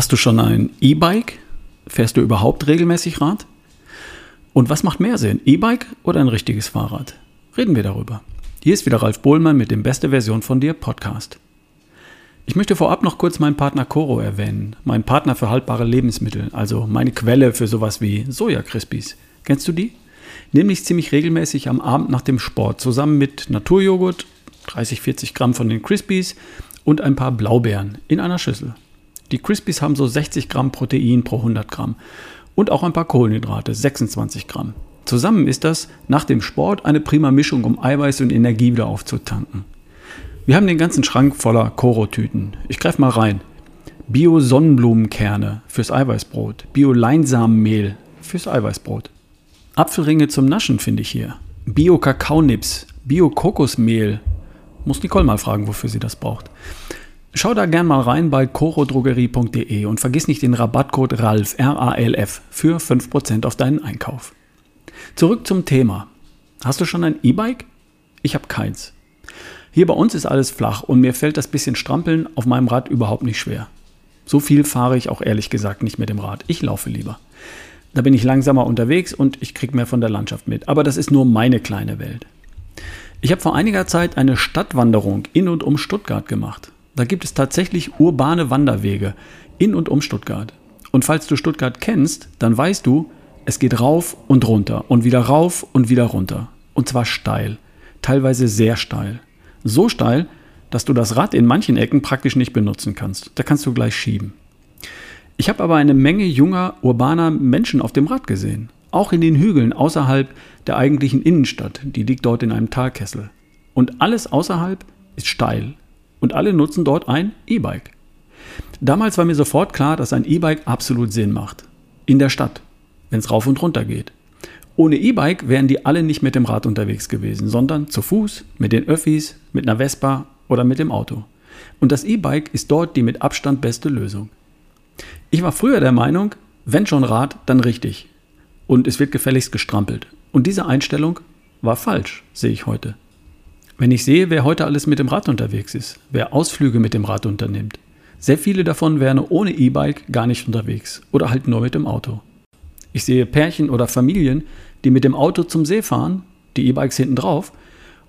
Hast du schon ein E-Bike? Fährst du überhaupt regelmäßig Rad? Und was macht mehr Sinn, E-Bike oder ein richtiges Fahrrad? Reden wir darüber. Hier ist wieder Ralf Bohlmann mit dem Beste Version von dir Podcast. Ich möchte vorab noch kurz meinen Partner Coro erwähnen, meinen Partner für haltbare Lebensmittel, also meine Quelle für sowas wie Soja-Crispies. Kennst du die? Nämlich ziemlich regelmäßig am Abend nach dem Sport, zusammen mit Naturjoghurt, 30, 40 Gramm von den Crispies und ein paar Blaubeeren in einer Schüssel. Die Crispies haben so 60 Gramm Protein pro 100 Gramm und auch ein paar Kohlenhydrate, 26 Gramm. Zusammen ist das nach dem Sport eine prima Mischung, um Eiweiß und Energie wieder aufzutanken. Wir haben den ganzen Schrank voller Koro-Tüten. Ich greife mal rein. Bio-Sonnenblumenkerne fürs Eiweißbrot. Bio-Leinsamenmehl fürs Eiweißbrot. Apfelringe zum Naschen finde ich hier. Bio-Kakaonips. Bio-Kokosmehl. Muss Nicole mal fragen, wofür sie das braucht. Schau da gern mal rein bei corodrogerie.de und vergiss nicht den Rabattcode RALF, R-A-L-F, für 5% auf deinen Einkauf. Zurück zum Thema. Hast du schon ein E-Bike? Ich habe keins. Hier bei uns ist alles flach und mir fällt das bisschen Strampeln auf meinem Rad überhaupt nicht schwer. So viel fahre ich auch ehrlich gesagt nicht mit dem Rad. Ich laufe lieber. Da bin ich langsamer unterwegs und ich kriege mehr von der Landschaft mit. Aber das ist nur meine kleine Welt. Ich habe vor einiger Zeit eine Stadtwanderung in und um Stuttgart gemacht. Da gibt es tatsächlich urbane Wanderwege in und um Stuttgart. Und falls du Stuttgart kennst, dann weißt du, es geht rauf und runter und wieder rauf und wieder runter. Und zwar steil, teilweise sehr steil. So steil, dass du das Rad in manchen Ecken praktisch nicht benutzen kannst. Da kannst du gleich schieben. Ich habe aber eine Menge junger, urbaner Menschen auf dem Rad gesehen. Auch in den Hügeln außerhalb der eigentlichen Innenstadt. Die liegt dort in einem Talkessel. Und alles außerhalb ist steil, und alle nutzen dort ein E-Bike. Damals war mir sofort klar, dass ein E-Bike absolut Sinn macht. In der Stadt, wenn es rauf und runter geht. Ohne E-Bike wären die alle nicht mit dem Rad unterwegs gewesen, sondern zu Fuß, mit den Öffis, mit einer Vespa oder mit dem Auto. Und das E-Bike ist dort die mit Abstand beste Lösung. Ich war früher der Meinung, wenn schon Rad, dann richtig. Und es wird gefälligst gestrampelt. Und diese Einstellung war falsch, sehe ich heute. Wenn ich sehe, wer heute alles mit dem Rad unterwegs ist, wer Ausflüge mit dem Rad unternimmt, sehr viele davon wären ohne E-Bike gar nicht unterwegs oder halt nur mit dem Auto. Ich sehe Pärchen oder Familien, die mit dem Auto zum See fahren, die E-Bikes hinten drauf,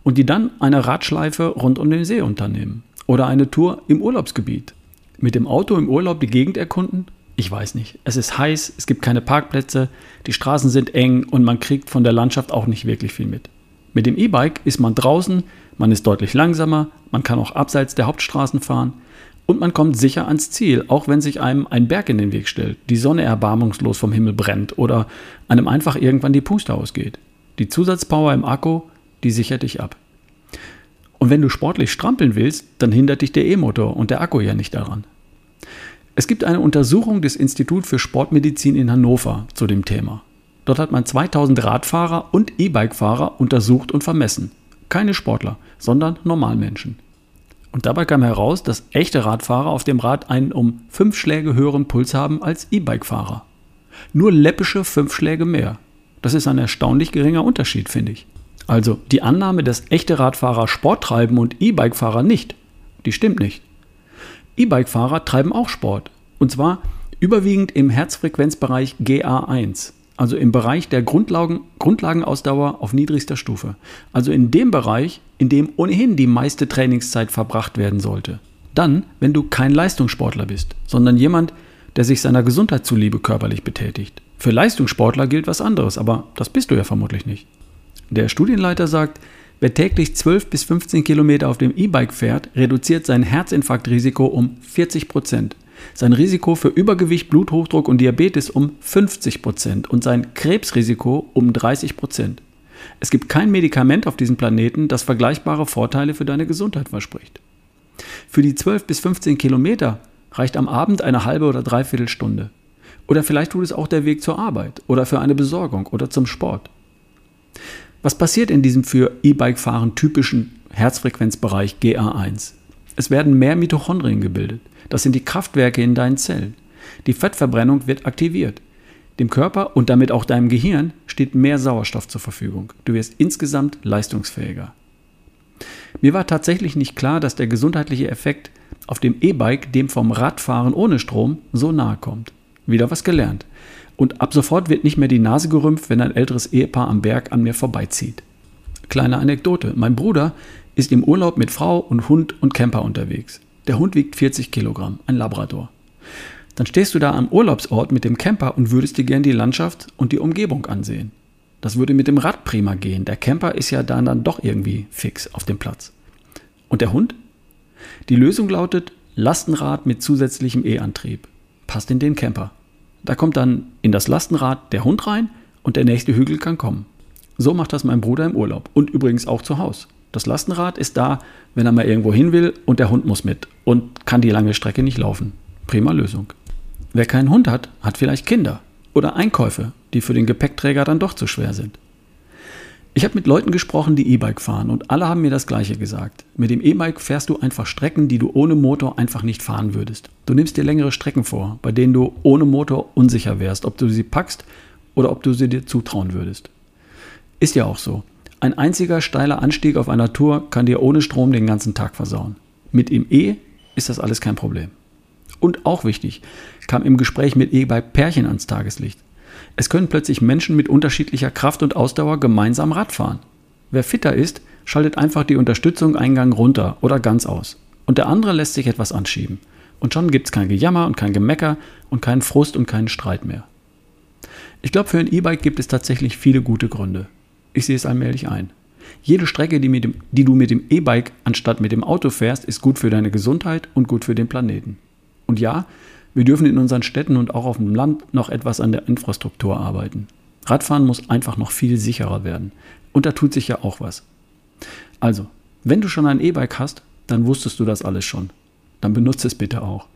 und die dann eine Radschleife rund um den See unternehmen oder eine Tour im Urlaubsgebiet. Mit dem Auto im Urlaub die Gegend erkunden? Ich weiß nicht. Es ist heiß, es gibt keine Parkplätze, die Straßen sind eng und man kriegt von der Landschaft auch nicht wirklich viel mit. Mit dem E-Bike ist man draußen, man ist deutlich langsamer, man kann auch abseits der Hauptstraßen fahren und man kommt sicher ans Ziel, auch wenn sich einem ein Berg in den Weg stellt, die Sonne erbarmungslos vom Himmel brennt oder einem einfach irgendwann die Puste ausgeht. Die Zusatzpower im Akku, die sichert dich ab. Und wenn du sportlich strampeln willst, dann hindert dich der E-Motor und der Akku ja nicht daran. Es gibt eine Untersuchung des Instituts für Sportmedizin in Hannover zu dem Thema. Dort hat man 2000 Radfahrer und E-Bike-Fahrer untersucht und vermessen. Keine Sportler, sondern Normalmenschen. Und dabei kam heraus, dass echte Radfahrer auf dem Rad einen um fünf Schläge höheren Puls haben als E-Bike-Fahrer. Nur läppische fünf Schläge mehr. Das ist ein erstaunlich geringer Unterschied, finde ich. Also die Annahme, dass echte Radfahrer Sport treiben und E-Bike-Fahrer nicht, die stimmt nicht. E-Bike-Fahrer treiben auch Sport. Und zwar überwiegend im Herzfrequenzbereich GA1 also im Bereich der Grundlagen, Grundlagenausdauer auf niedrigster Stufe. Also in dem Bereich, in dem ohnehin die meiste Trainingszeit verbracht werden sollte. Dann, wenn du kein Leistungssportler bist, sondern jemand, der sich seiner Gesundheit zuliebe körperlich betätigt. Für Leistungssportler gilt was anderes, aber das bist du ja vermutlich nicht. Der Studienleiter sagt, wer täglich 12 bis 15 Kilometer auf dem E-Bike fährt, reduziert sein Herzinfarktrisiko um 40 Prozent sein Risiko für Übergewicht, Bluthochdruck und Diabetes um 50 Prozent und sein Krebsrisiko um 30 Prozent. Es gibt kein Medikament auf diesem Planeten, das vergleichbare Vorteile für deine Gesundheit verspricht. Für die 12 bis 15 Kilometer reicht am Abend eine halbe oder dreiviertel Stunde. Oder vielleicht tut es auch der Weg zur Arbeit oder für eine Besorgung oder zum Sport. Was passiert in diesem für E-Bike-Fahren typischen Herzfrequenzbereich GA1? Es werden mehr Mitochondrien gebildet. Das sind die Kraftwerke in deinen Zellen. Die Fettverbrennung wird aktiviert. Dem Körper und damit auch deinem Gehirn steht mehr Sauerstoff zur Verfügung. Du wirst insgesamt leistungsfähiger. Mir war tatsächlich nicht klar, dass der gesundheitliche Effekt auf dem E-Bike dem vom Radfahren ohne Strom so nahe kommt. Wieder was gelernt. Und ab sofort wird nicht mehr die Nase gerümpft, wenn ein älteres Ehepaar am Berg an mir vorbeizieht. Kleine Anekdote. Mein Bruder ist im Urlaub mit Frau und Hund und Camper unterwegs. Der Hund wiegt 40 Kilogramm, ein Labrador. Dann stehst du da am Urlaubsort mit dem Camper und würdest dir gern die Landschaft und die Umgebung ansehen. Das würde mit dem Rad prima gehen. Der Camper ist ja dann, dann doch irgendwie fix auf dem Platz. Und der Hund? Die Lösung lautet Lastenrad mit zusätzlichem E-Antrieb. Passt in den Camper. Da kommt dann in das Lastenrad der Hund rein und der nächste Hügel kann kommen. So macht das mein Bruder im Urlaub und übrigens auch zu Hause. Das Lastenrad ist da, wenn er mal irgendwo hin will und der Hund muss mit und kann die lange Strecke nicht laufen. Prima Lösung. Wer keinen Hund hat, hat vielleicht Kinder oder Einkäufe, die für den Gepäckträger dann doch zu schwer sind. Ich habe mit Leuten gesprochen, die E-Bike fahren und alle haben mir das gleiche gesagt. Mit dem E-Bike fährst du einfach Strecken, die du ohne Motor einfach nicht fahren würdest. Du nimmst dir längere Strecken vor, bei denen du ohne Motor unsicher wärst, ob du sie packst oder ob du sie dir zutrauen würdest. Ist ja auch so. Ein einziger steiler Anstieg auf einer Tour kann dir ohne Strom den ganzen Tag versauen. Mit dem E ist das alles kein Problem. Und auch wichtig, kam im Gespräch mit E-Bike-Pärchen ans Tageslicht. Es können plötzlich Menschen mit unterschiedlicher Kraft und Ausdauer gemeinsam Rad fahren. Wer fitter ist, schaltet einfach die Unterstützung Eingang runter oder ganz aus. Und der andere lässt sich etwas anschieben. Und schon gibt es kein Gejammer und kein Gemecker und keinen Frust und keinen Streit mehr. Ich glaube, für ein E-Bike gibt es tatsächlich viele gute Gründe. Ich sehe es allmählich ein. Jede Strecke, die, dem, die du mit dem E-Bike anstatt mit dem Auto fährst, ist gut für deine Gesundheit und gut für den Planeten. Und ja, wir dürfen in unseren Städten und auch auf dem Land noch etwas an der Infrastruktur arbeiten. Radfahren muss einfach noch viel sicherer werden. Und da tut sich ja auch was. Also, wenn du schon ein E-Bike hast, dann wusstest du das alles schon. Dann benutze es bitte auch.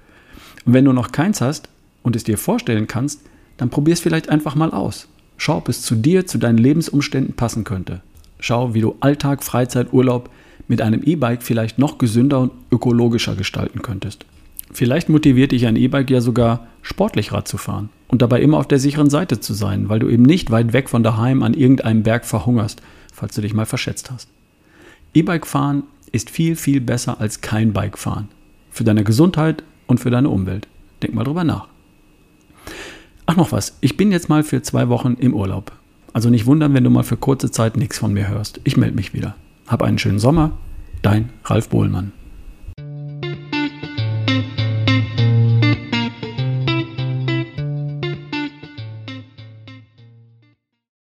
Und wenn du noch keins hast und es dir vorstellen kannst, dann probier es vielleicht einfach mal aus. Schau, ob es zu dir, zu deinen Lebensumständen passen könnte. Schau, wie du Alltag, Freizeit, Urlaub mit einem E-Bike vielleicht noch gesünder und ökologischer gestalten könntest. Vielleicht motiviert dich ein E-Bike ja sogar, sportlich Rad zu fahren und dabei immer auf der sicheren Seite zu sein, weil du eben nicht weit weg von daheim an irgendeinem Berg verhungerst, falls du dich mal verschätzt hast. E-Bike fahren ist viel, viel besser als kein Bike fahren. Für deine Gesundheit und für deine Umwelt. Denk mal drüber nach. Ach noch was, ich bin jetzt mal für zwei Wochen im Urlaub. Also nicht wundern, wenn du mal für kurze Zeit nichts von mir hörst. Ich melde mich wieder. Hab einen schönen Sommer. Dein Ralf Bohlmann.